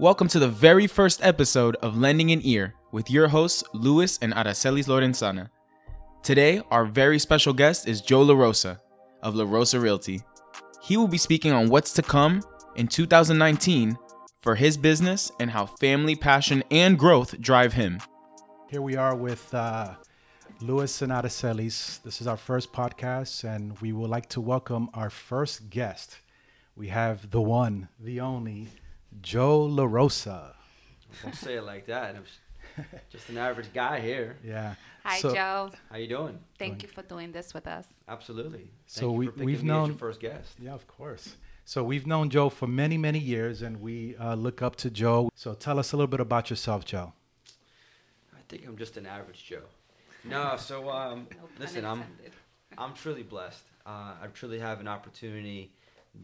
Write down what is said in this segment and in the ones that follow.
Welcome to the very first episode of Lending an Ear with your hosts, Luis and Aracelis Lorenzana. Today, our very special guest is Joe LaRosa of LaRosa Realty. He will be speaking on what's to come in 2019 for his business and how family, passion, and growth drive him. Here we are with uh, Luis and Aracelis. This is our first podcast, and we would like to welcome our first guest. We have the one, the only, Joe LaRosa. Don't say it like that. I'm just an average guy here. Yeah. Hi, So- Joe. How you doing? Thank you for doing this with us. Absolutely. Thank So you we, for we've me as known- your first guest. Yeah, of course. So we've known Joe for many, many years, and we uh, look up to Joe. So tell us a little bit about yourself, Joe. I think I'm just an average Joe. No, so um, No listen, I'm. I'm truly blessed. Uh, I truly have an opportunity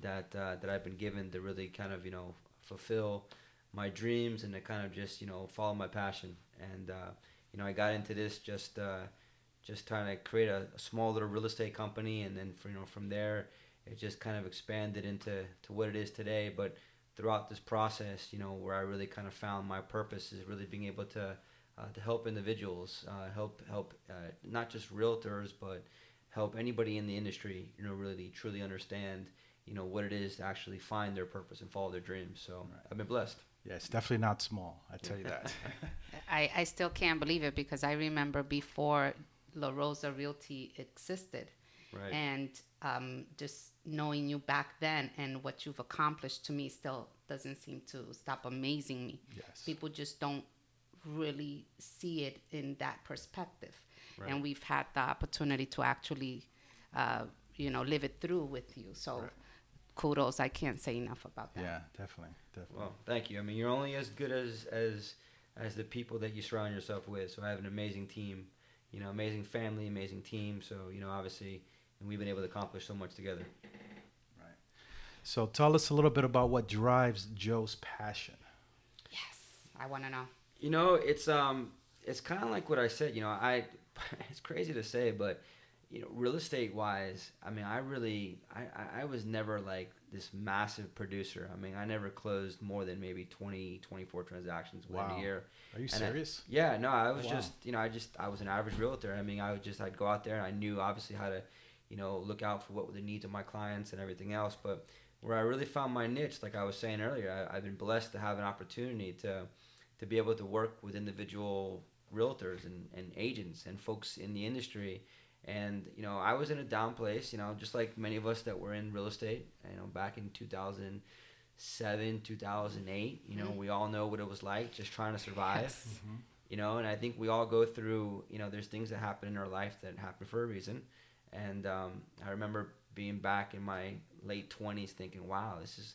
that uh, that I've been given to really kind of you know fulfill my dreams and to kind of just you know follow my passion. And uh, you know I got into this just uh, just trying to create a, a small little real estate company, and then for, you know from there it just kind of expanded into to what it is today. But throughout this process, you know where I really kind of found my purpose is really being able to uh, to help individuals, uh, help help uh, not just realtors, but help anybody in the industry, you know, really truly understand, you know, what it is to actually find their purpose and follow their dreams. So I've been blessed. Yeah, it's definitely not small. I tell you that. I, I still can't believe it because I remember before La Rosa Realty existed. Right. And um, just knowing you back then and what you've accomplished to me still doesn't seem to stop amazing me. Yes. People just don't really see it in that perspective. Right. And we've had the opportunity to actually, uh, you know, live it through with you. So kudos. I can't say enough about that. yeah, definitely, definitely. Well, thank you. I mean, you're only as good as as as the people that you surround yourself with. So I have an amazing team, you know, amazing family, amazing team. So you know, obviously, and we've been able to accomplish so much together. Right. So tell us a little bit about what drives Joe's passion. Yes, I want to know. You know, it's um, it's kind of like what I said. You know, I, it's crazy to say, but you know, real estate wise, I mean, I really, I, I, I was never like this massive producer. I mean, I never closed more than maybe 20, 24 transactions Wow. a year. Are you And I- serious? yeah, no, I oh, was Wow. just, you know, I just, I was an average realtor. I mean, I would just, I'd go out there and I knew obviously how to, you know, look out for what were the needs of my clients and everything else. But where I really found my niche, like I was saying earlier, I, I've been blessed to have an opportunity to, to be able to work with individual realtors and, and agents and folks in the industry. And, you know, I was in a down place, you know, just like many of us that were in real estate, you know, back in 2007, 2008, you know, Mhm. we all know what it was like just trying to survive Yes. you know and i think we all go through you know there's things that happen in our life that happen for a reason and um, i remember being back in my late 20s thinking wow this is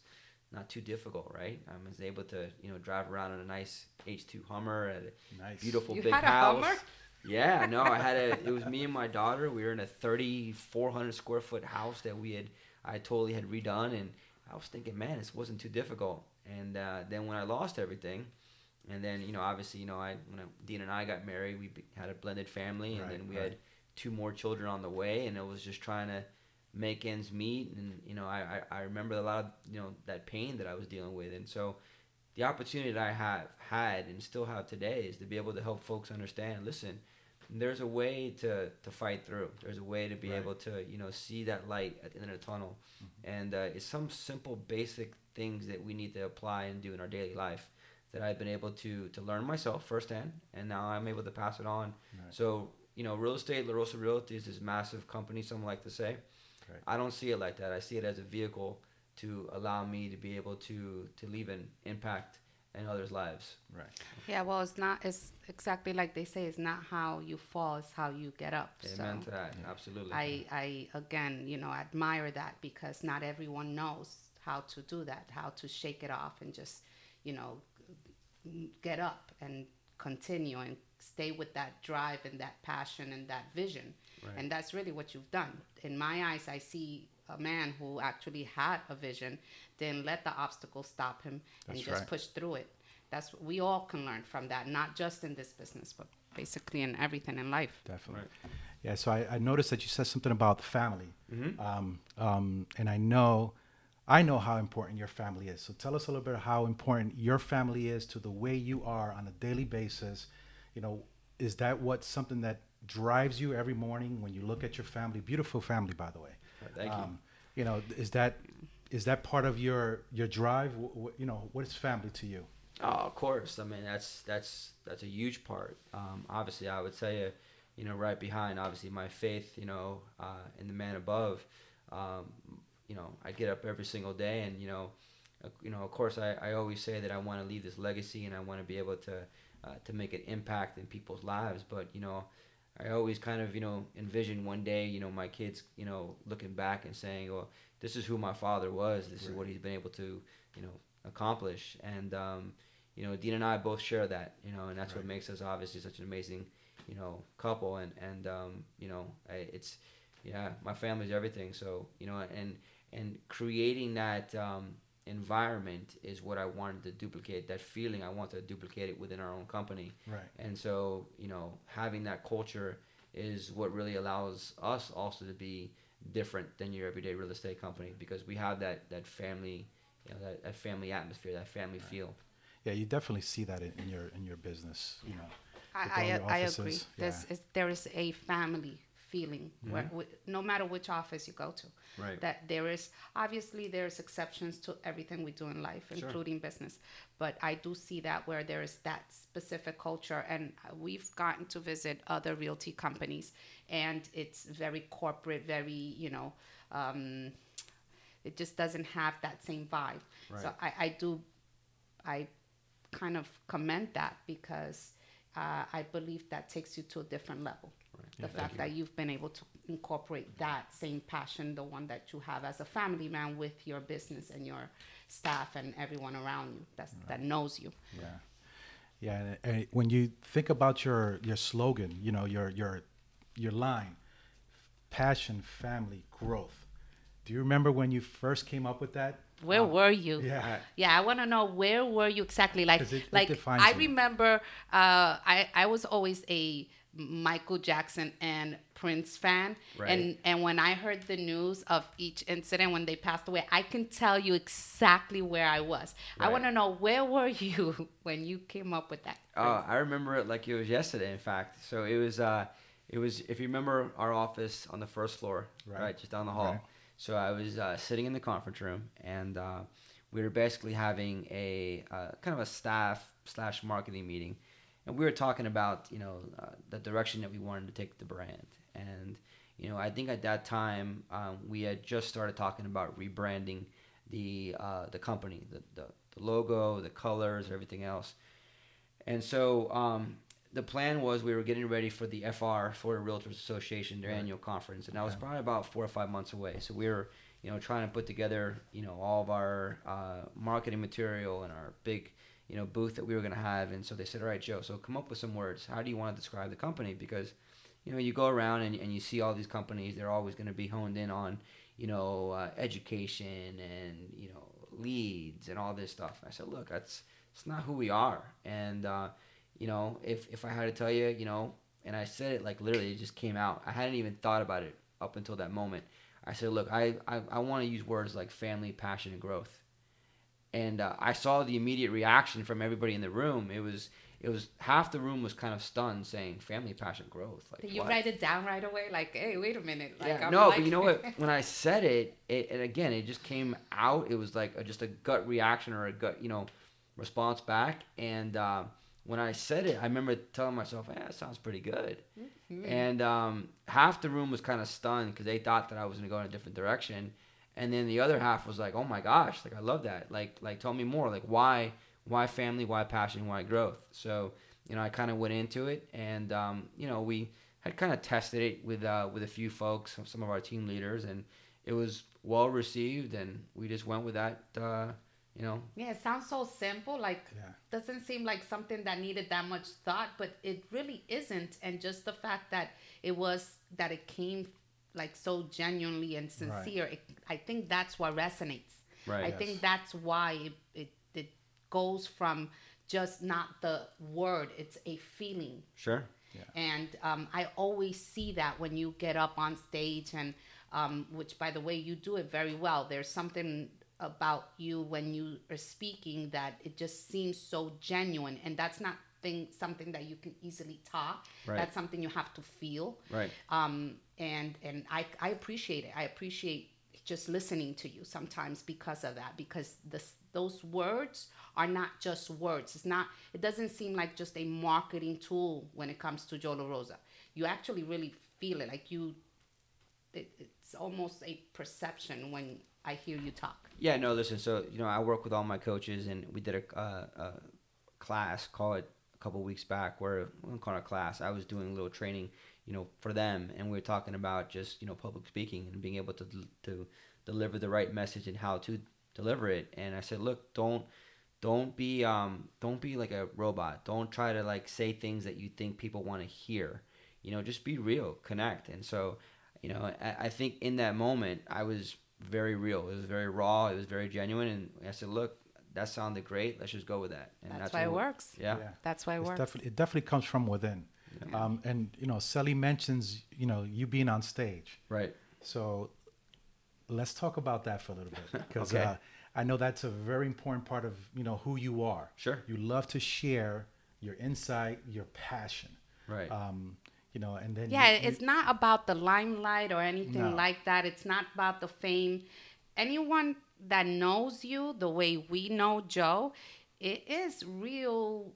not too difficult right i was able to you know drive around in a nice h2 hummer at a Nice. beautiful You big had a house Hummer? Yeah no i had a it was me and my daughter. We were in a 3400 square foot house that we had i totally had redone and i was thinking man this wasn't too difficult. And uh, then when i lost everything and then you know obviously you know i when I, dean and i got married we had a blended family and Right, then we right. had two more children on the way and it was just trying to make ends meet and you know I, I, I remember a lot of you know that pain that i was dealing with. And so the opportunity that i have had and still have today is to be able to help folks understand listen there's a way to, to fight through there's a way to be Right. able to you know see that light at the end of the tunnel and uh, it's some simple basic things that we need to apply and do in our daily life that I've been able to to learn myself firsthand, and now I'm able to pass it on. Right. So you know, real estate, La Rosa Realty is this massive company. Some like to say. Right. I don't see it like that. I see it as a vehicle to allow me to be able to to leave an impact in others' lives. Right. Yeah, well, it's not. It's exactly like they say. It's not how you fall; it's how you get up. Amen so to that. Absolutely. I, I again, you know, admire that because not everyone knows how to do that, how to shake it off and just, you know, get up and continue and stay with that drive and that passion and that vision. Right. And that's really what you've done. In my eyes, I see a man who actually had a vision, didn't let the obstacles stop him, and That's just right. pushed through it. That's we all can learn from that, not just in this business, but basically in everything in life. Definitely. Yeah. So I, I noticed that you said something about the family, um, um, and I know I know how important your family is. So tell us a little bit how important your family is to the way you are on a daily basis. You know, is that what something that drives you every morning when you look at your family? Beautiful family, by the way. Thank you. Um, you know, is that is that part of your your drive? Wh- wh- you know, what is family to you? Oh, of course. I mean, that's that's that's a huge part. Um, obviously, I would say, you, you know, right behind, obviously, my faith, you know, uh, in the man above. Um, you know, I get up every single day, and you know, uh, you know, of course, I, I always say that I want to leave this legacy, and I want to be able to uh, to make an impact in people's lives. But you know, I always kind of you know envision one day, you know, my kids, you know, looking back and saying, "Well, this is who my father was. This is what he's been able to, you know, accomplish." And um, you know, Dean and I both share that, you know, and that's what makes us obviously such an amazing, you know, couple. And and um, you know, I, it's yeah, my family's everything. So you know, and and creating that um, environment is what I wanted to duplicate. That feeling I want to duplicate it within our own company. Right. And so you know, having that culture is what really allows us also to be different than your everyday real estate company because we have that that family, you know, that, that family atmosphere, that family feel. Yeah, you definitely see that in, in your in your business. You know, I, I, I agree. There's, is, there is a family feeling where, wi- no matter which office you go to, Right. that there is obviously there's exceptions to everything we do in life, Sure. including business. But I do see that where there is that specific culture, and uh, we've gotten to visit other realty companies, and it's very corporate, very you know. Um, it just doesn't have that same vibe. Right. So I, I do, I kind of commend that because uh, I believe that takes you to a different level. The fact that you've been able to incorporate that same passion, the one that you have as a family man with your business and your staff and everyone around you that's, that knows you. Yeah, yeah. And, and when you think about your your slogan, you know your your your line, passion, family, growth. Do you remember when you first came up with that? Where were you? Yeah. Yeah, I want to know where were you exactly? like it- it like defines I you. remember, uh, I I was always a Michael Jackson and Prince fan, Right. and and when I heard the news of each incident when they passed away, I can tell you exactly where I was. right. I want to know where were you when you came up with that? Oh, I remember it like it was yesterday. In fact, so it was. Uh, it was. If you remember our office on the first floor, Right. right, just down the hall. So I was uh, sitting in the conference room, and uh, we were basically having a uh, kind of a staff slash marketing meeting, and we were talking about you know uh, the direction that we wanted to take the brand, and you know I think at that time um, we had just started talking about rebranding the uh, the company, the, the the logo, the colors, everything else. And so um, the plan was we were getting ready for the FR, Florida Realtors Association, their Right. annual conference, and that was probably about four or five months away. So we were, you know, trying to put together, you know, all of our uh, marketing material and our big, you know, booth that we were going to have. And so they said, all right, Joe, so come up with some words. How do you want to describe the company? Because, you know, you go around and, and you see all these companies, they're always going to be honed in on, you know, uh, education and, you know, leads and all this stuff. I said, look, that's, it's not who we are. And, uh, you know, if, if I had to tell you, you know, and I said it like literally, it just came out. I hadn't even thought about it up until that moment. I said, look, I, I, I want to use words like family, passion, and growth. And uh, I saw the immediate reaction from everybody in the room. It was, it was half the room was kind of stunned, saying family, passion, growth. Like Did you what? write it down right away? Like, hey, wait a minute. Like, Yeah, I'm no, like- but you know what? When I said it, it, and again, it just came out. It was like a, just a gut reaction or a gut, you know, response back. And uh, when I said it, I remember telling myself, "Yeah, that sounds pretty good." Mm-hmm. And um, half the room was kind of stunned because they thought that I was going to go in a different direction, and then the other half was like, "Oh my gosh, like I love that. Like, like tell me more. Like, why, why family, why passion, why growth?" So you know, I kind of went into it, and um, you know, we had kind of tested it with uh, with a few folks, some of our team leaders, and it was well received, and we just went with that. Uh, you know, Yeah, it sounds so simple. Like, Yeah. doesn't seem like something that needed that much thought, but it really isn't. And just the fact that it was that it came like so genuinely and sincere, it, I think that's what resonates. Right. I Yes. think that's why it, it it goes from just not the word; it's a feeling. sure. And um, I always see that when you get up on stage, and um, which, by the way, you do it very well. There's something about you when you are speaking that it just seems so genuine, and that's not thing something that you can easily talk. Right. That's something you have to feel. Right. Um, and and I I appreciate it. I appreciate just listening to you sometimes because of that because this those words are not just words. It's not. It doesn't seem like just a marketing tool when it comes to Joe La Rosa. You actually really feel it. Like you, it, it's almost a perception when I hear you talk. Yeah, no, listen. So you know, I work with all my coaches, and we did a, uh, a class, call it a couple weeks back, where we call it a class. I was doing a little training, you know, for them, and we were talking about just you know public speaking and being able to to deliver the right message and how to deliver it. And I said, look, don't don't be um don't be like a robot. Don't try to like say things that you think people want to hear. You know, just be real, connect. And so, you know, I, I think in that moment I was very real. It was very raw. It was very genuine. And I said, look, that sounded great. Let's just go with that. And that's, why it works. Yeah. That's why it It's works. definitely, it definitely comes from within. Um, and you know, Sally mentions you know you being on stage. Right. So let's talk about that for a little bit because Okay. uh, I know that's a very important part of you know who you are. Sure. You love to share your insight, your passion. Right. Um, you know, and then Yeah, you- you- it's not about the limelight or anything No. like that. It's not about the fame. Anyone that knows you the way we know Joe, it is real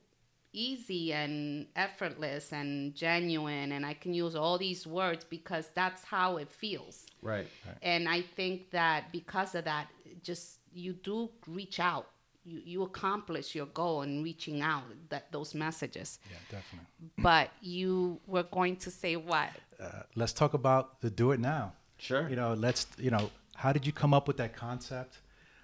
easy and effortless and genuine and I can use all these words because that's how it feels. right. And I think that because of that, just you do reach out. You, you accomplish your goal in reaching out that those messages. yeah, definitely. But you were going to say what? Uh, let's talk about the do it now. Sure. You know, let's you know, how did you come up with that concept?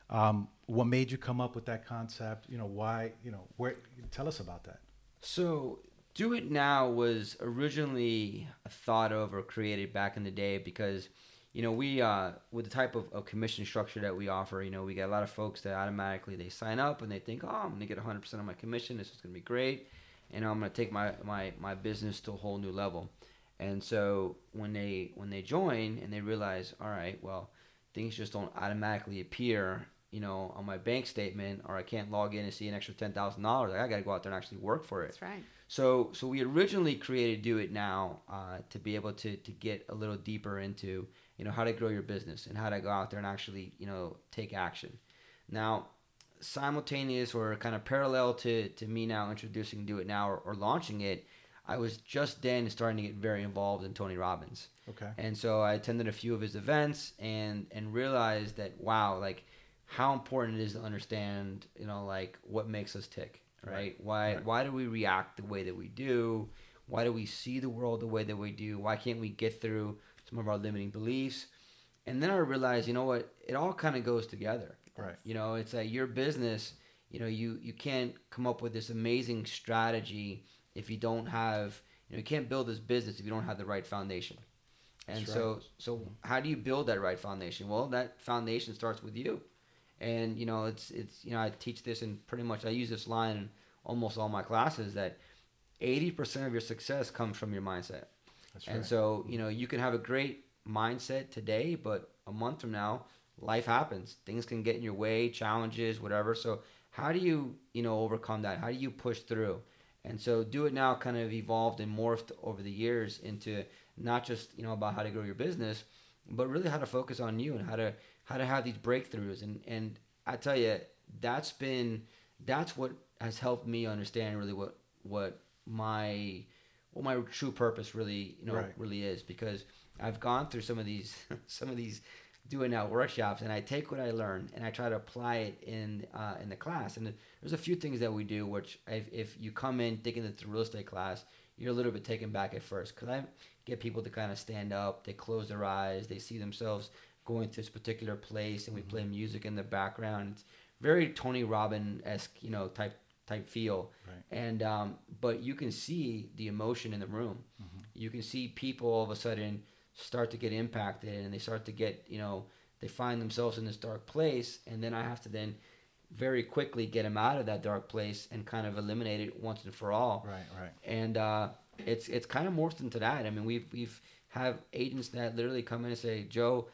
Um, what made you come up with that concept? You know, why? You know, where? Tell us about that. So, Do It Now was originally thought of or created back in the day because, you know, we, uh, with the type of, of commission structure that we offer, you know, we get a lot of folks that automatically they sign up and they think, oh, I'm going to get 100% of my commission. This is going to be great. And I'm going to take my, my, my business to a whole new level. And so when they when they join and they realize, all right, well, things just don't automatically appear, you know, on my bank statement, or I can't log in and see an extra ten thousand dollars. I got to go out there and actually work for it. That's right. So so we originally created Do It Now uh, to be able to to get a little deeper into you know how to grow your business and how to go out there and actually you know take action. Now simultaneous or kind of parallel to to me now introducing Do It Now or, or launching it, I was just then starting to get very involved in Tony Robbins. Okay. And so I attended a few of his events and and realized that wow, like how important it is to understand, you know, like what makes us tick, right? Right. Why Right. why do we react the way that we do? Why do we see the world the way that we do? Why can't we get through some of our limiting beliefs? And then I realized, you know what? It all kind of goes together. Right. You know, it's like your business. You know, you you can't come up with this amazing strategy if you don't have. You know, you can't build this business if you don't have the right foundation. And That's so, so how do you build that right foundation? Well, that foundation starts with you. And you know, it's it's you know, I teach this and pretty much I use this line in almost all my classes that eighty percent of your success comes from your mindset. That's And right. so, you know, you can have a great mindset today, but a month from now, life happens. Things can get in your way, challenges, whatever. So, how do you, you know, overcome that? How do you push through? And so, Do It Now kind of evolved and morphed over the years into not just, you know, about how to grow your business, but really how to focus on you and how to how to have these breakthroughs. And and I tell you, that's been that's what has helped me understand really what what my what my true purpose really you know Right. really is because I've gone through some of these some of these Do It Now workshops and I take what I learn and I try to apply it in uh, in the class. And there's a few things that we do which if, if you come in thinking it's a real estate class you're a little bit taken back at first because I get people to kind of stand up they close their eyes they see themselves going to this particular place and we play music in the background. It's very Tony Robbins esque you know type type feel Right. and um, but you can see the emotion in the room you can see people all of a sudden start to get impacted and they start to get you know they find themselves in this dark place and then i have to then very quickly get them out of that dark place and kind of eliminate it once and for all Right. Right. and uh, it's it's kind of morphed into that. I mean, we've we've have agents that literally come in and say, Joe,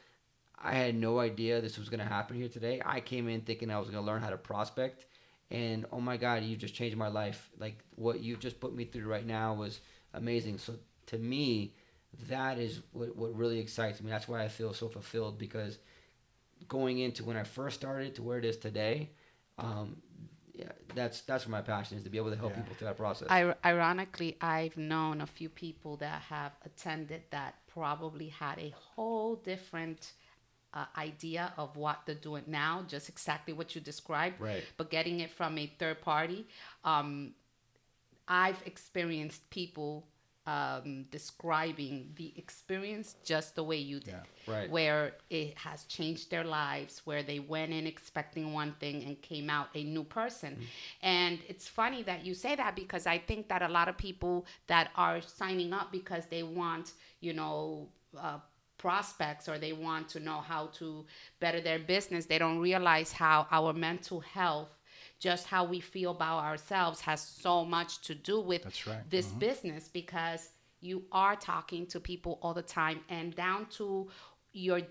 I had no idea this was going to happen here today. I came in thinking I was going to learn how to prospect, and oh my God, you just changed my life. Like what you just put me through right now was amazing. So to me, that is what, what really excites me. That's why I feel so fulfilled because going into when I first started to where it is today, um, yeah, that's that's where my passion is to be able to help Yeah. people through that process. I, ironically, I've known a few people that have attended that probably had a whole different uh, idea of what they're doing now, just exactly what you described. Right. But getting it from a third party, um, I've experienced people um, describing the experience just the way you did. Yeah. Right. Where it has changed their lives, where they went in expecting one thing and came out a new person. And it's funny that you say that because I think that a lot of people that are signing up because they want, you know, uh, prospects or they want to know how to better their business, they don't realize how our mental health just how we feel about ourselves has so much to do with That's right. this mm-hmm. business because you are talking to people all the time and down to your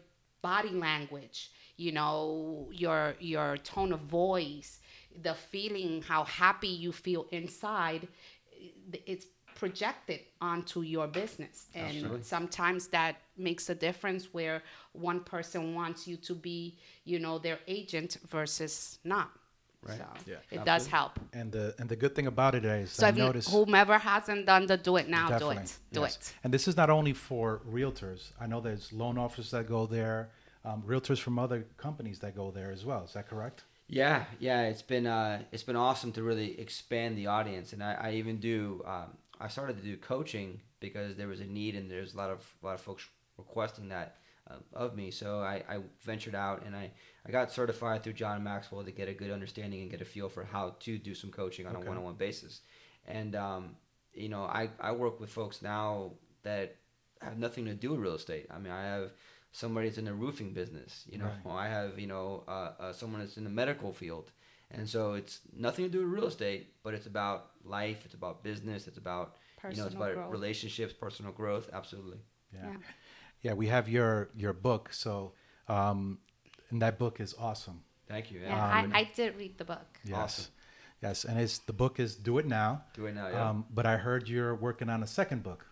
body language you know your your tone of voice the feeling how happy you feel inside it's projected onto your business and Absolutely. sometimes that makes a difference where one person wants you to be you know their agent versus not Right. so Yeah. it does help And the and the good thing about it is so I if you, noticed whomever hasn't done the do it now, do it. Do yes. it. And this is not only for realtors. I know there's loan officers that go there, um, realtors from other companies that go there as well. Is that correct? Yeah, yeah, it's been uh, it's been awesome to really expand the audience, and I, I even do. Um, I started to do coaching because there was a need, and there's a lot of a lot of folks requesting that uh, of me. So I, I ventured out, and I, I got certified through John Maxwell to get a good understanding and get a feel for how to do some coaching on Okay. a one-on-one basis. And um, you know, I, I work with folks now that have nothing to do with real estate. I mean, I have somebody that's in the roofing business. You know, Right. I have you know uh, uh, someone that's in the medical field, and so it's nothing to do with real estate, but it's about life. It's about business. It's about you know, it's about growth. relationships, personal growth. Absolutely. Yeah. Yeah. Yeah, we have your your book. So, um, and that book is awesome. Thank you. Yeah, Yeah. Um, I, I did read the book. Yes. Awesome. Yes, and it's the book is Do It Now. Do it now. Yeah. Um, but I heard you're working on a second book.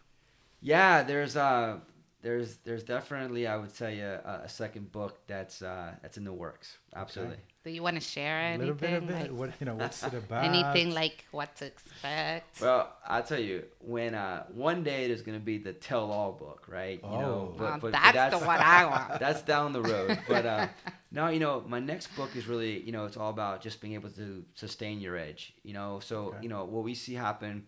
Yeah, there's uh there's there's definitely I would say a, a second book that's uh that's in the works. Absolutely. Do you want to share it? A little bit of it. like, What you know? What's it about? anything like what to expect? Well, I'll tell you when uh one day there's gonna be the tell all book, right? You know, Oh. but, Um, but- but that's, the one I want. that's down the road. But uh, no, you know, my next book is really, you know, it's all about just being able to sustain your edge. You know, so Okay. you know what we see happen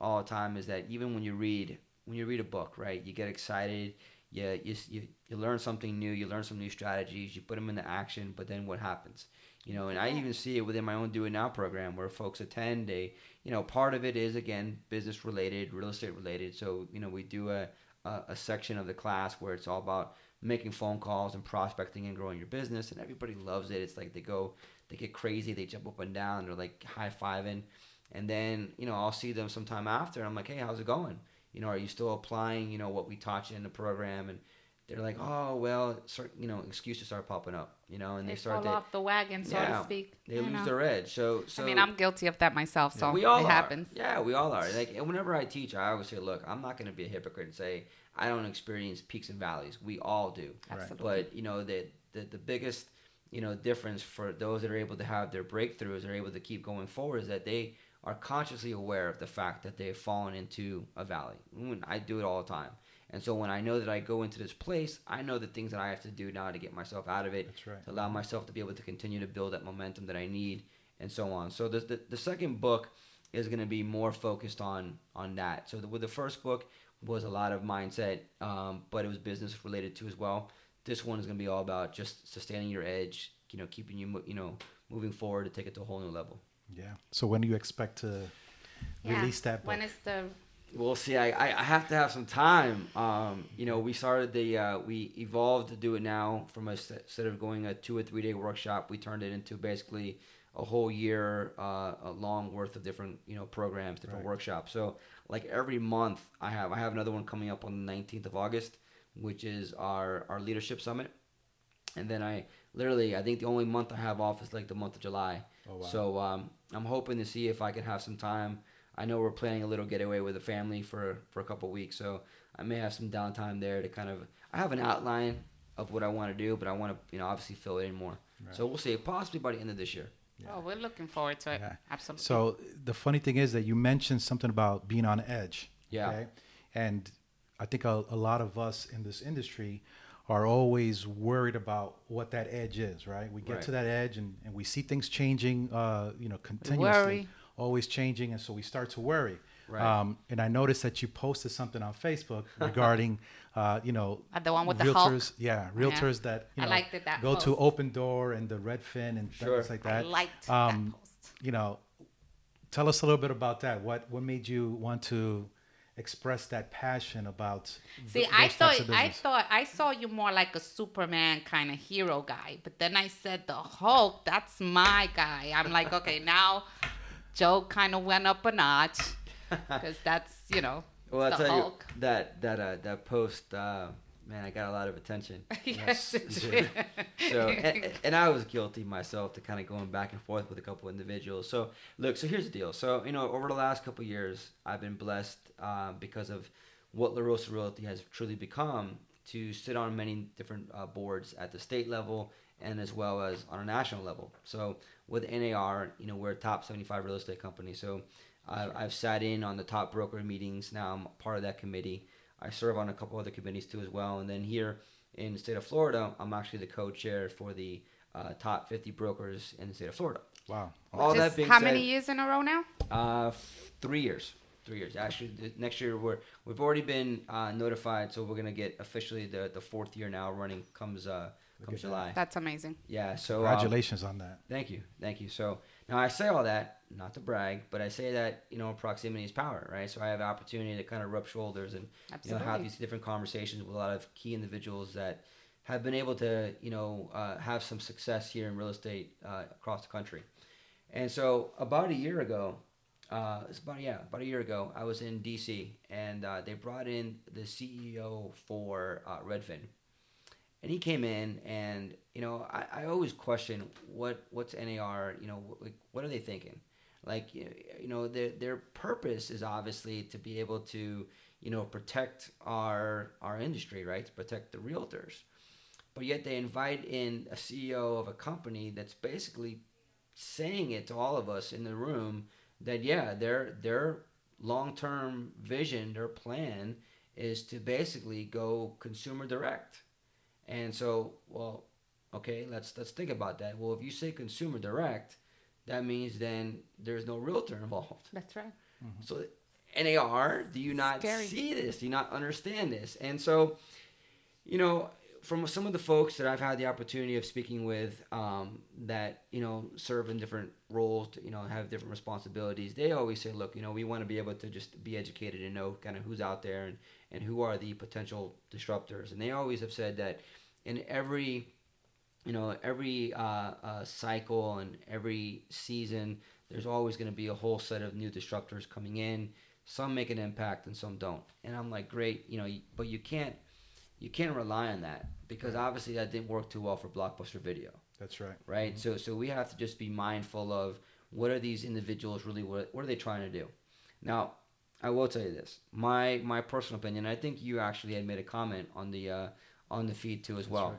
all the time is that even when you read when you read a book, right, you get excited, you you you, you learn something new, you learn some new strategies, you put them into action, but then what happens? You know, and I even see it within my own Do It Now program where folks attend. They, you know, part of it is again business related, real estate related. So you know, we do a a, a section of the class where it's all about making phone calls and prospecting and growing your business and everybody loves it it's like they go they get crazy they jump up and down they're like high-fiving and then you know i'll see them sometime after and i'm like hey how's it going you know are you still applying you know what we taught you in the program and they're like oh well start, you know excuses start popping up you know and they they, start fall to off the wagon, so Yeah. to speak. they lose know. their edge so so I mean, I'm guilty of that myself, so we all it are. happens. Yeah, we all are. Like and whenever I teach, I always say, look, I'm not going to be a hypocrite and say I don't experience peaks and valleys. We all do. Absolutely. But you know the, the the biggest you know difference for those that are able to have their breakthroughs, are able to keep going forward, is that they are consciously aware of the fact that they've fallen into a valley. I do it all the time. And so when I know that I go into this place, I know the things that I have to do now to get myself out of it, That's right. to allow myself to be able to continue to build that momentum that I need, and so on. So the the, the second book is going to be more focused on on that. So the, with the first book was a lot of mindset, um, but it was business related too as well. This one is going to be all about just sustaining your edge, you know, keeping you you know moving forward to take it to a whole new level. Yeah. So when do you expect to Yeah. release that book? When is the We'll see. I, I, I have to have some time. Um, you know, we started the uh, we evolved to do it now from a, instead of going a two or three day workshop, we turned it into basically a whole year uh, a long worth of different you know programs, different Right. workshops. So like every month, I have I have another one coming up on the nineteenth of August, which is our our leadership summit. and then I literally I think the only month I have off is like the month of July. Oh, wow. So um, I'm hoping to see if I can have some time. I know we're planning a little getaway with the family for for a couple weeks, so I may have some downtime there to kind of. I have an outline of what I want to do, but I want to you know obviously fill it in more. Right. So we'll see, possibly by the end of this year. Oh, we're looking forward to it. Yeah. Absolutely. So the funny thing is that you mentioned something about being on edge. Yeah. And I think a, a lot of us in this industry are always worried about what that edge is, right? We get Right. to that edge and, and we see things changing, uh, you know, continuously, Worry. always changing. And so we start to worry. Right. Um, and I noticed that you posted something on Facebook regarding, uh, you know, Uh, the one with the Hulk? realtors, yeah, realtors that you I know liked it, that go to post. Opendoor and the Redfin and Sure. things like that. I that. liked Um, that post. You know, tell us a little bit about that. What what made you want to express that passion about? See, th- I thought I thought I saw you more like a Superman kind of hero guy, but then I said the Hulk. That's my guy. I'm like, okay, now Joe kind of went up a notch because that's you know Well, I the tell Hulk. you that that uh, that post, uh, man, I got a lot of attention. yes, did. so and, and I was guilty myself to kind of going back and forth with a couple individuals. So look, so here's the deal. So you know, over the last couple years, I've been blessed uh, because of what La Rosa Realty has truly become to sit on many different uh, boards at the state level and as well as on a national level. So with NAR, you know, we're a top 75 real estate company. So I, I've sat in on the top broker meetings. Now I'm part of that committee. I serve on a couple other committees too as well. And then here in the state of Florida, I'm actually the co-chair for the uh, top 50 brokers in the state of Florida. Wow. All Just that being how said, many years in a row now? Uh, f- three years. Three years. Actually, the, next year we're we've already been uh, notified, so we're gonna get officially the, the fourth year now running comes uh comes at that. July. That's amazing. Yeah. So um, Congratulations on that. Thank you, thank you. So now I say all that not to brag, but I say that you know proximity is power, right? So I have the opportunity to kind of rub shoulders and you know have these different conversations with a lot of key individuals that have been able to you know uh, have some success here in real estate uh, across the country. And so about a year ago, uh, it's about yeah about a year ago, I was in DC and uh, they brought in the CEO for uh, Redfin and he came in and you know I, I always question what what's NAR you know like what are they thinking like you know their their purpose is obviously to be able to you know protect our our industry right? To protect the realtors. But yet they invite in a CEO of a company that's basically saying it to all of us in the room that yeah their their long-term vision their plan is to basically go consumer direct. And so, well, okay, let's let's think about that. Well, if you say consumer direct, that means then there's no realtor involved. That's right. So, NAR, do you not Scary. see this? Do you not understand this? And so, you know, from some of the folks that I've had the opportunity of speaking with, um, that you know serve in different roles, you know, have different responsibilities, they always say, look, you know, we want to be able to just be educated and know kind of who's out there and and who are the potential disruptors. And they always have said that in every you know every uh, uh, cycle and every season there's always going to be a whole set of new disruptors coming in. Some make an impact and some don't. And i'm like great you know but you can't you can't rely on that because obviously that didn't work too well for blockbuster video. That's right. right? So so we have to just be mindful of what are these individuals really what, what are they trying to do? Now i will tell you this. My my personal opinion i think you actually had made a comment on the uh, on the feed too as well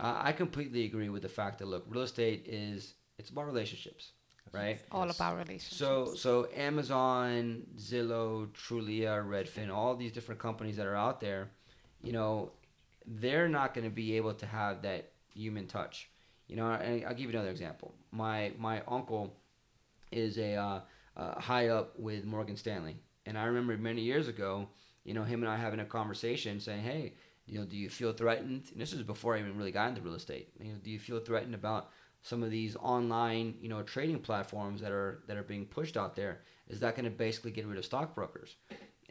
uh, i completely agree with the fact that look real estate is it's about relationships right All about relationships. so so Amazon, Zillow, Trulia, Redfin, all these different companies that are out there, you know, they're not going to be able to have that human touch. You know, and I'll give you another example. My my uncle is a uh, uh, high up with Morgan Stanley, and I remember many years ago, you know, him and I having a conversation, saying, "Hey, you know, do you feel threatened?" And this is before I even really got into real estate. You know, do you feel threatened about some of these online, you know, trading platforms that are that are being pushed out there? Is that going to basically get rid of stockbrokers?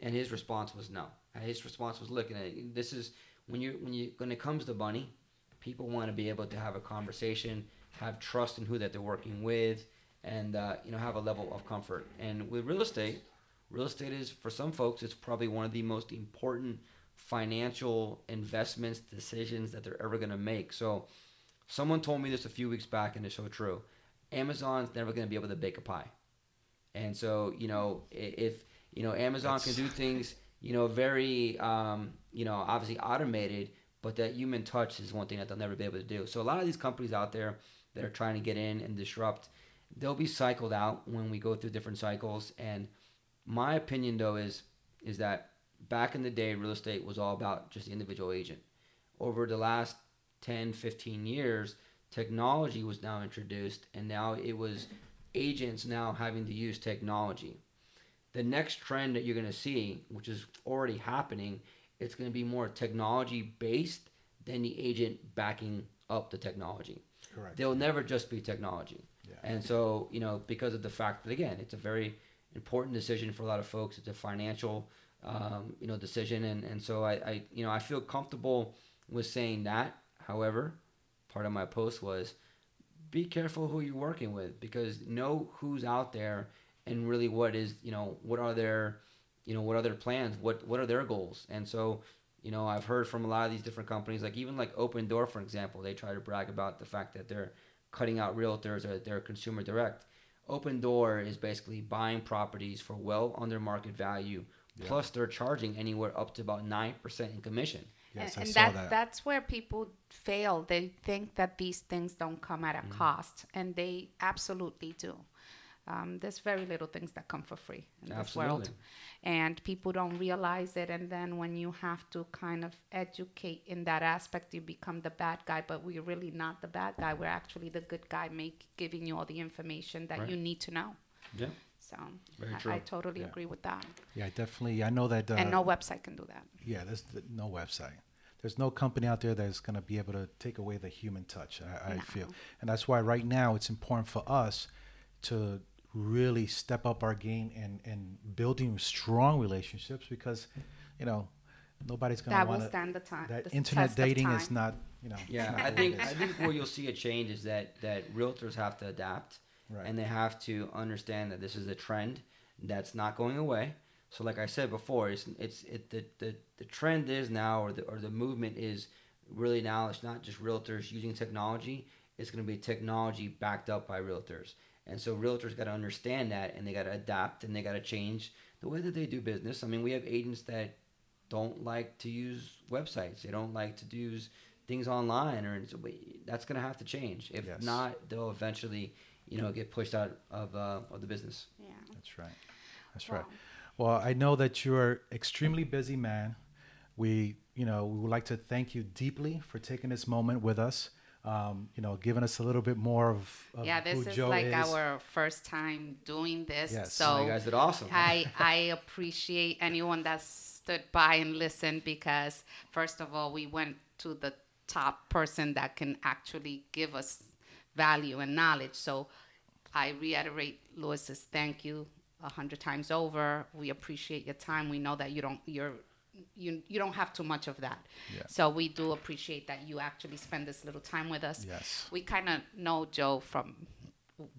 And his response was no. His response was, "Looking at this is when you when you when it comes to money, people want to be able to have a conversation, have trust in who that they're working with, and uh, you know have a level of comfort. And with real estate, real estate is for some folks it's probably one of the most important financial investments decisions that they're ever going to make. So Someone told me this a few weeks back, and it's so true. Amazon's never going to be able to bake a pie, and so you know if you know Amazon can do things you know very um, you know obviously automated, but that human touch is one thing that they'll never be able to do. So a lot of these companies out there that are trying to get in and disrupt, they'll be cycled out when we go through different cycles. And my opinion though is is that back in the day, real estate was all about just the individual agent. Over the last 10, 15 years, technology was now introduced, and now it was agents now having to use technology. The next trend that you're going to see, which is already happening, it's going to be more technology based than the agent backing up the technology. Correct. They'll never just be technology. Yeah. And so, you know, because of the fact that again, it's a very important decision for a lot of folks. It's a financial, um, you know, decision, and and so I, I, you know, I feel comfortable with saying that. However, part of my post was, be careful who you're working with because know who's out there and really what is, you know, what are their, you know, what are their plans, what what are their goals, and so. You know, I've heard from a lot of these different companies, like even like Opendoor, for example, they try to brag about the fact that they're cutting out realtors or they're consumer direct. Opendoor is basically buying properties for well under market value. Yeah. Plus, they're charging anywhere up to about nine percent in commission. Yes, and, I and saw that, that. that's where people fail. They think that these things don't come at a Mm-hmm. cost, and they absolutely do. Um, there's very little things that come for free in this world, and people don't realize it. And then when you have to kind of educate in that aspect, you become the bad guy. But we're really not the bad guy. We're actually the good guy, make giving you all the information that Right. you need to know. Yeah. So Very I, true. I totally Yeah. agree with that. Yeah, definitely. I know that. Uh, and no website can do that. Yeah, there's th- no website. There's no company out there that's going to be able to take away the human touch, I, I No. feel. And that's why right now it's important for us to really step up our game and, and building strong relationships because, you know, nobody's going to want That will stand the time. that the internet dating is not, you know. Yeah, I think I think where you'll see a change is that that realtors have to adapt Right. and they have to understand that this is a trend that's not going away. So, like I said before, it's it's it the the, the trend is now, or the or the movement is really now. It's not just realtors using technology. It's going to be technology backed up by realtors, and so realtors got to understand that, and they got to adapt, and they got to change the way that they do business. I mean, we have agents that don't like to use websites. They don't like to use things online, or that's going to have to change. If Yes. not, they'll eventually, you know, get pushed out of uh, of the business. Yeah. That's right. That's right. Well, I know that you're extremely busy, man. We, you know, we would like to thank you deeply for taking this moment with us. Um, you know, giving us a little bit more of, of yeah, this who is Joe like is. our first time doing this. Yes. So you guys did awesome. I I appreciate anyone that stood by and listened because first of all, we went to the top person that can actually give us value and knowledge. So I reiterate Luis's thank you a hundred times over. We appreciate your time. We know that you don't you're you you don't have too much of that. Yeah. So we do appreciate that you actually spend this little time with us. Yes. We kind of know Joe from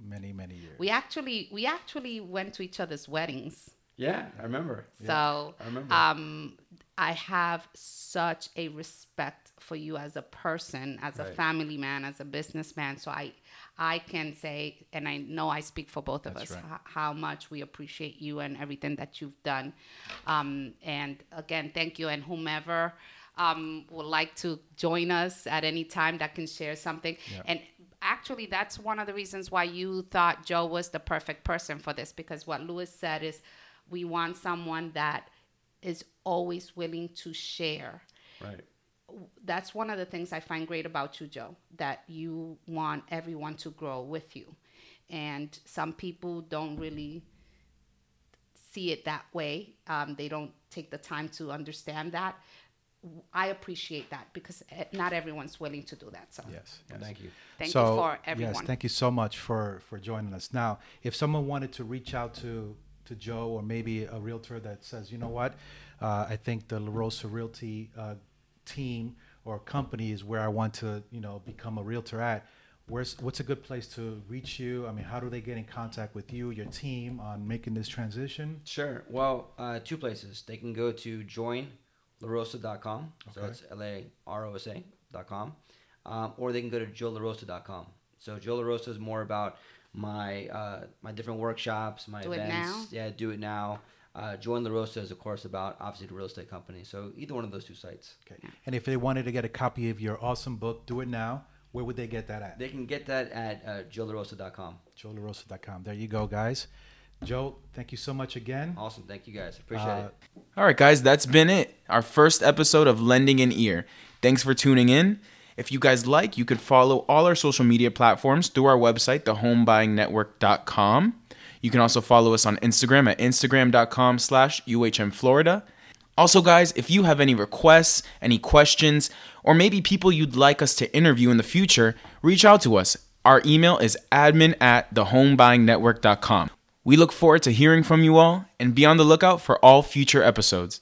many, many years. we actually we actually went to each other's weddings. yeah, I remember. So I remember. um, I have such a respect for you as a person, as a family man, as a businessman. So I, I can say, and I know I speak for both of That's us, right. h- how much we appreciate you and everything that you've done. Um, and again, thank you. And whomever um, would like to join us at any time that can share something. And actually, that's one of the reasons why you thought Joe was the perfect person for this, because what Luis said is we want someone that is always willing to share. right. That's one of the things I find great about you, Joe, that you want everyone to grow with you. And some people don't really see it that way. Um, they don't take the time to understand that. I appreciate that because eh, not everyone's willing to do that. So Yes. Well, yes. thank you. thank so, you for everyone. Yes, thank you so much for for joining us. Now, if someone wanted to reach out to to Joe or maybe a realtor that says, you know what, uh, I think the La Rosa Realty uh, team or company is where I want to, you know, become a realtor at. Where's what's a good place to reach you? I mean, how do they get in contact with you, your team, on making this transition? Sure. Well, uh, two places. They can go to joinlarosa.com. So Okay. it's L A R O S A.com. um, or they can go to joelarosa.com. So Joe LaRosa is more about my uh, my different workshops, my Do it events. now? Yeah, do it now. Uh, Join La Rosa is, of course, about obviously the real estate company. So either one of those two sites. Okay. And if they wanted to get a copy of your awesome book, Do It Now, where would they get that at? They can get that at uh, joelarosa.com. JoeLaRosa.com. There you go, guys. Joe, thank you so much again. Awesome. Thank you guys. Appreciate Uh, it. All right, guys, that's been it. Our first episode of Lending an Ear. Thanks for tuning in. If you guys like, you could follow all our social media platforms through our website, thehomebuyingnetwork.com. You can also follow us on Instagram at instagram.com slash UHMFlorida. Also, guys, if you have any requests, any questions, or maybe people you'd like us to interview in the future, reach out to us. Our email is admin at thehomebuyingnetwork.com. We look forward to hearing from you all and be on the lookout for all future episodes.